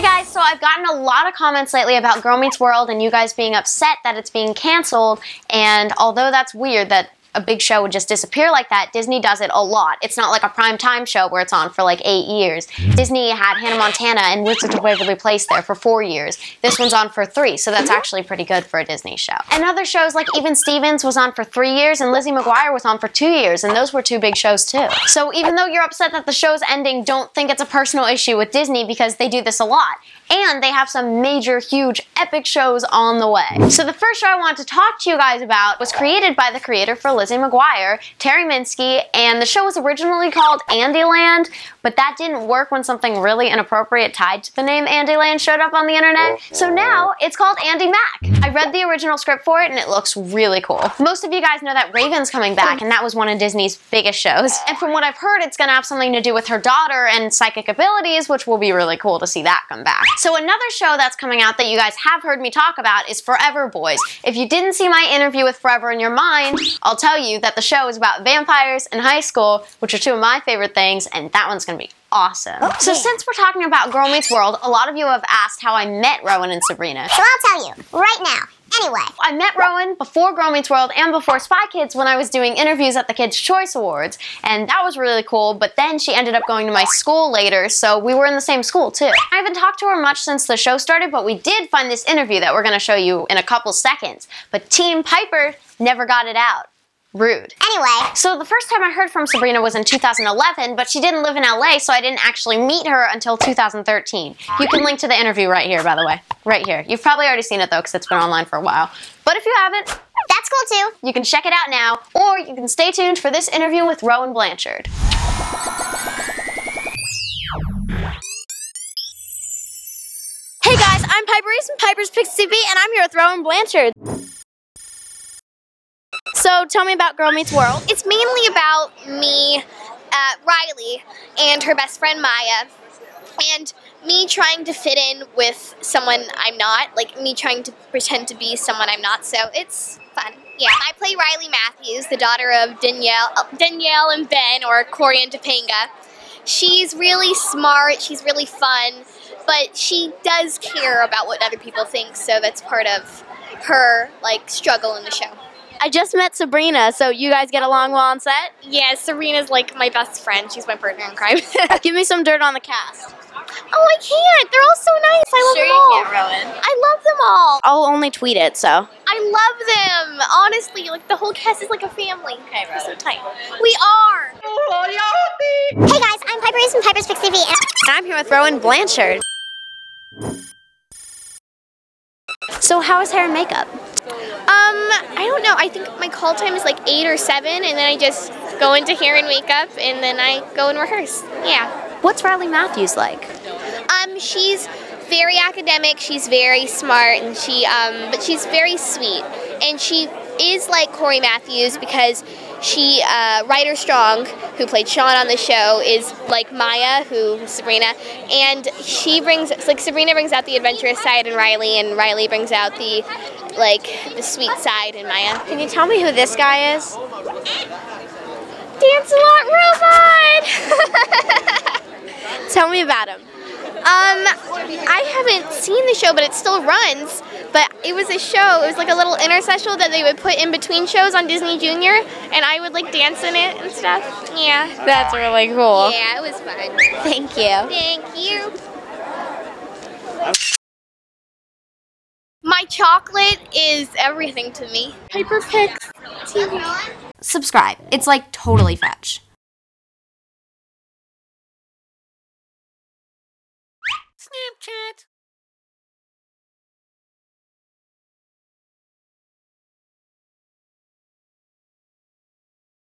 Hey guys, so I've gotten a lot of comments lately about Girl Meets World and you guys being upset that it's being canceled. And although that's weird that a big show would just disappear like that, Disney does it a lot. It's not like a prime time show where it's on for like eight years. Mm-hmm. Disney had Hannah Montana and Wizards of Waverly Place there for four years. This one's on for three, so that's actually pretty good for a Disney show. And other shows like Even Stevens was on for three years and Lizzie McGuire was on for two years, and those were two big shows too. So even though you're upset that the show's ending, don't think it's a personal issue with Disney because they do this a lot and they have some major, huge, epic shows on the way. So the first show I want to talk to you guys about was created by the creator for Lizzie McGuire, Terry Minsky, and the show was originally called Andyland, but that didn't work when something really inappropriate tied to the name Andyland showed up on the internet. Oh, so now it's called Andi Mack. I read the original script for it and it looks really cool. Most of you guys know that Raven's coming back and that was one of Disney's biggest shows. And from what I've heard, it's gonna have something to do with her daughter and psychic abilities, which will be really cool to see that come back. So another show that's coming out that you guys have heard me talk about is Forever Boys. If you didn't see my interview with Forever in Your Mind, I'll tell you that the show is about vampires in high school, which are two of my favorite things, and that one's gonna be awesome. Okay. So since we're talking about Girl Meets World, a lot of you have asked how I met Rowan and Sabrina. So I'll tell you right now. Anyway, I met Rowan before Girl Meets World and before Spy Kids when I was doing interviews at the Kids' Choice Awards, and that was really cool. But then she ended up going to my school later, so we were in the same school too. I haven't talked to her much since the show started, but we did find this interview that we're going to show you in a couple seconds. But Team Piper never got it out. Rude. anyway, So the first time I heard from Sabrina was in 2011, but she didn't live in LA, so I didn't actually meet her until 2013. You can link to the interview right here, by the way. Right here. You've probably already seen it though, because it's been online for a while. But if you haven't, that's cool too. you can check it out now, or you can stay tuned for this interview with Rowan Blanchard. Hey guys, I'm Piper Reese from Piper's Picks TV, and I'm here with Rowan Blanchard. So tell me about Girl Meets World. It's mainly about me, uh, Riley, and her best friend Maya, and me trying to fit in with someone I'm not, like me trying to pretend to be someone I'm not. So it's fun. Yeah, I play Riley Matthews, the daughter of Danielle, uh, Danielle and Ben, or Corey and Topanga. She's really smart. She's really fun, but she does care about what other people think. So that's part of her like struggle in the show. I just met Sabrina, so you guys get along well on set? Yeah, Sabrina's like my best friend. She's my partner in crime. Give me some dirt on the cast. Oh, I can't. They're all so nice. I love Sure them you all. can't, Rowan. I love them all. I'll only tweet it, so. I love them. Honestly, like the whole cast is like a family. Okay, We're so tight. We are. Hey guys, I'm Piper Reese from Piper's Picks TV, and I'm here with Rowan Blanchard. So how is hair and makeup? Um, I don't know. I think my call time is like eight or seven, and then I just go into hair and makeup, and then I go and rehearse. Yeah. What's Riley Matthews like? Um, she's very academic. She's very smart, and she um, but she's very sweet, and she is like Corey Matthews because she uh, Ryder Strong, who played Sean on the show, is like Maya, who Sabrina, and she brings like Sabrina brings out the adventurous side in Riley, and Riley brings out the like the sweet side in Maya. Can you tell me who this guy is? Dance a lot robot. Tell me about him. Um, I haven't seen the show, but it still runs. But it was a show. It was like a little intercessional that they would put in between shows on Disney Junior, and I would like dance in it and stuff. Yeah. That's really cool. Yeah, it was fun. Thank you. Thank you. My chocolate is everything to me. Hyper Pix TV. Subscribe. It's like totally fetch.